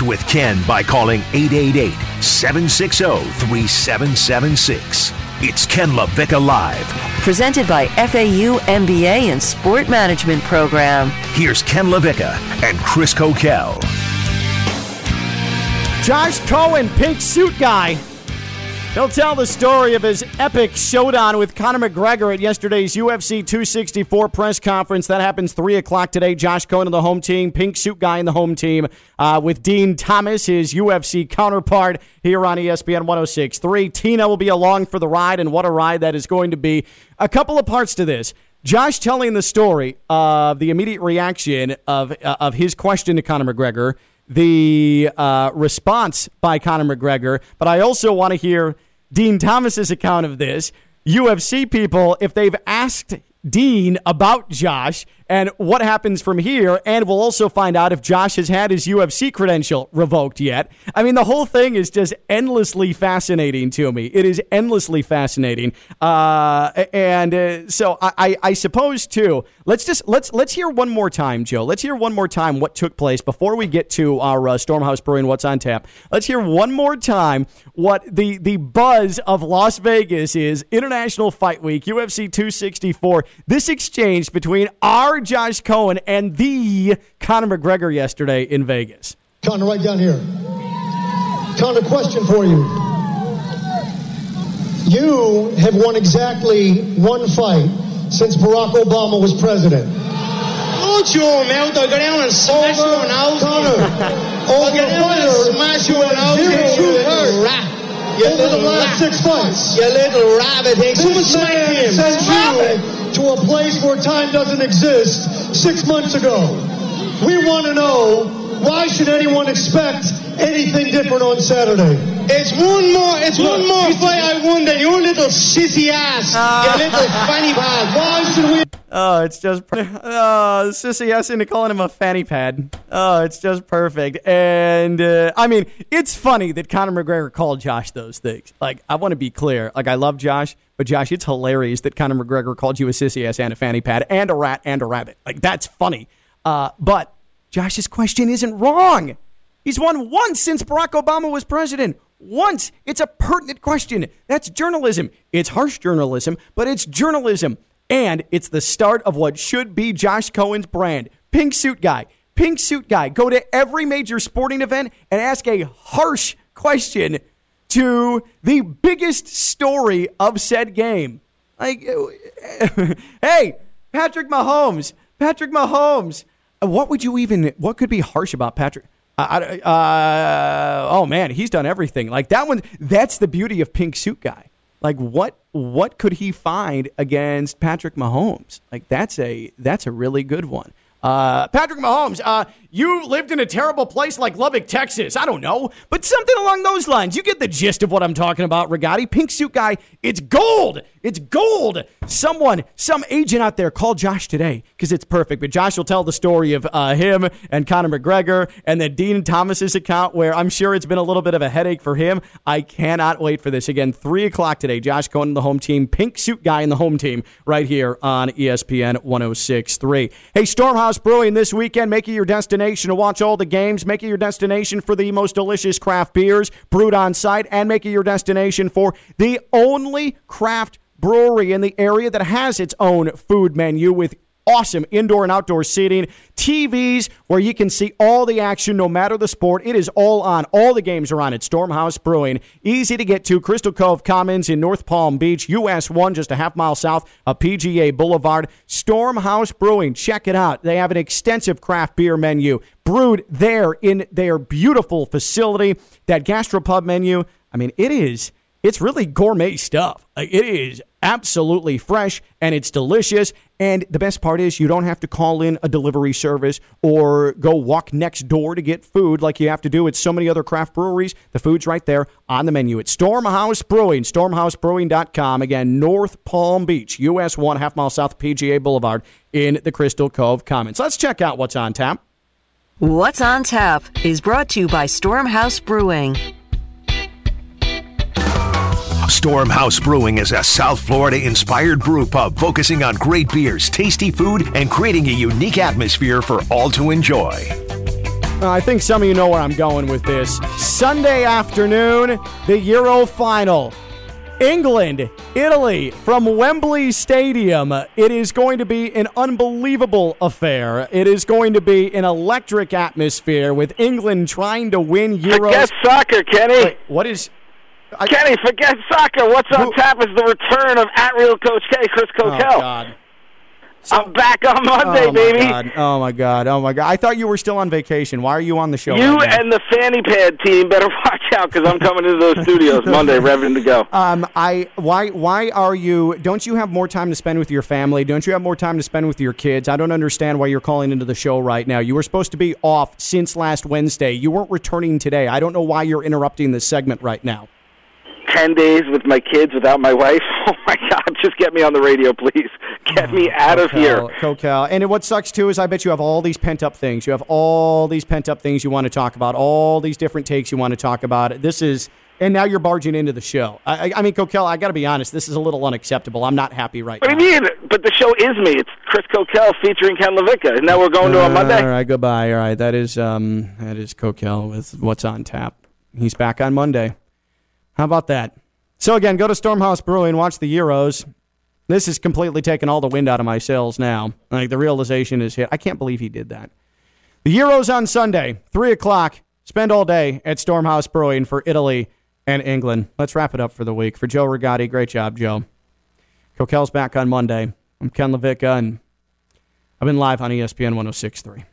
Connect with Ken by calling 888 760 3776. It's Ken LaVicka Live. Presented by FAU MBA and Sport Management Program. Here's Ken LaVicka and Chris Coquel. Josh Cohen, pink suit guy. He'll tell the story of his epic showdown with Conor McGregor at yesterday's UFC 264 press conference. That happens 3 o'clock today. Josh Cohen on the home team, pink suit guy in the home team, uh, with Dean Thomas, his UFC counterpart, here on ESPN 1063. Tina will be along for the ride, and what a ride that is going to be. A couple of parts to this. Josh telling the story of the immediate reaction of, uh, of his question to Conor McGregor the uh, response by Conor McGregor, but I also want to hear Dean Thomas's account of this. UFC people, if they've asked Dean about Josh and what happens from here. And we'll also find out if Josh has had his UFC credential revoked yet. I mean, the whole thing is just endlessly fascinating to me. It is endlessly fascinating. Uh, and uh, so I, I, I, suppose too. Let's just let's let's hear one more time, Joe. Let's hear one more time what took place before we get to our uh, Stormhouse Brewing. What's on tap? Let's hear one more time what the the buzz of Las Vegas is. International Fight Week, UFC 264. This exchange between our Josh Cohen and the Conor McGregor yesterday in Vegas. Conor, right down here. Conor, question for you. You have won exactly one fight since Barack Obama was president. Don't you, man. Go down and smash Over, your nose. Conor, Go over down and fire, smash your you have nose. zero You true little hurt. rat. You Over the last six fights. You little rabbit. Hey, someone This smack him. sent you it. To a place where time doesn't exist six months ago. We want to know why should anyone expect anything different on Saturday? It's one more. It's Look, one more you- fight I won than your little sissy ass. Ah. you little funny pad. Why should we? Oh, it's just oh, sissy ass into calling him a fanny pad. Oh, it's just perfect. And uh, I mean, it's funny that Conor McGregor called Josh those things. Like, I want to be clear. Like, I love Josh, but Josh, it's hilarious that Conor McGregor called you a sissy ass and a fanny pad and a rat and a rabbit. Like, that's funny. Uh, but Josh's question isn't wrong. He's won once since Barack Obama was president. Once. It's a pertinent question. That's journalism. It's harsh journalism, but it's journalism. And it's the start of what should be Josh Cohen's brand. Pink suit guy. Pink suit guy. Go to every major sporting event and ask a harsh question to the biggest story of said game. Like, hey, Patrick Mahomes. Patrick Mahomes. What would you even? What could be harsh about Patrick? Uh, oh man, he's done everything. Like that one. That's the beauty of Pink Suit Guy. Like what? What could he find against Patrick Mahomes? Like that's a that's a really good one. Uh, Patrick Mahomes, uh, you lived in a terrible place like Lubbock, Texas. I don't know, but something along those lines. You get the gist of what I'm talking about, Rigotti. Pink suit guy, it's gold. It's gold. Someone, some agent out there, call Josh today because it's perfect. But Josh will tell the story of uh, him and Conor McGregor and then Dean Thomas's account, where I'm sure it's been a little bit of a headache for him. I cannot wait for this. Again, 3 o'clock today. Josh Cohen the home team, pink suit guy in the home team, right here on ESPN 1063. Hey, Stormhouse Brewing this weekend. Make it your destination to watch all the games. Make it your destination for the most delicious craft beers brewed on site. And make it your destination for the only craft brewery in the area that has its own food menu with awesome indoor and outdoor seating, TVs where you can see all the action no matter the sport. It is all on. All the games are on at Stormhouse Brewing. Easy to get to Crystal Cove Commons in North Palm Beach, US 1, just a half mile south of PGA Boulevard. Stormhouse Brewing. Check it out. They have an extensive craft beer menu brewed there in their beautiful facility. That gastropub menu, I mean, it is it's really gourmet stuff. It is absolutely fresh and it's delicious. And the best part is you don't have to call in a delivery service or go walk next door to get food like you have to do at so many other craft breweries. The food's right there on the menu. It's Stormhouse Brewing, stormhousebrewing.com. Again, North Palm Beach, US 1, half mile south PGA Boulevard in the Crystal Cove Commons. Let's check out what's on tap. What's on Tap is brought to you by Stormhouse Brewing. Stormhouse Brewing is a South Florida inspired brew pub focusing on great beers, tasty food, and creating a unique atmosphere for all to enjoy. Uh, I think some of you know where I'm going with this. Sunday afternoon, the Euro final. England, Italy, from Wembley Stadium. It is going to be an unbelievable affair. It is going to be an electric atmosphere with England trying to win Euros. Forget soccer, Kenny. Wait, what is. I, Kenny, forget soccer. What's on Who- tap is the return of at real Coach K, Chris oh, Coquel. God. I'm back on Monday, oh, baby. God. Oh, my God. Oh, my God. I thought you were still on vacation. Why are you on the show? You right and the fanny pad team better watch out because I'm coming into those studios Monday, ready to go. Um, I why why are you? Don't you have more time to spend with your family? Don't you have more time to spend with your kids? I don't understand why you're calling into the show right now. You were supposed to be off since last Wednesday. You weren't returning today. I don't know why you're interrupting this segment right now. Ten days with my kids without my wife. Oh my God! Just get me on the radio, please. Get me out of here. Coquel. And what sucks too is I bet you have all these pent up things. You have all these pent up things you want to talk about. All these different takes you want to talk about. This is. And now you're barging into the show. I, I, I mean, Coquel, I got to be honest. This is a little unacceptable. I'm not happy right What now. do you mean? But the show is me. It's Chris Coquel featuring Ken LaVicka. and now we're going to on Monday? All right, goodbye. All right, that is um that is Coquel with what's on tap. He's back on Monday. How about that? So again, go to Stormhouse Brewing, watch the Euros. This has completely taken all the wind out of my sails now. Like the realization is hit. I can't believe he did that. The Euros on Sunday, three o'clock. Spend all day at Stormhouse Brewing for Italy and England. Let's wrap it up for the week. For Joe Rigotti, great job, Joe. Coquel's back on Monday. I'm Ken LaVicka, and I've been live on ESPN 1063.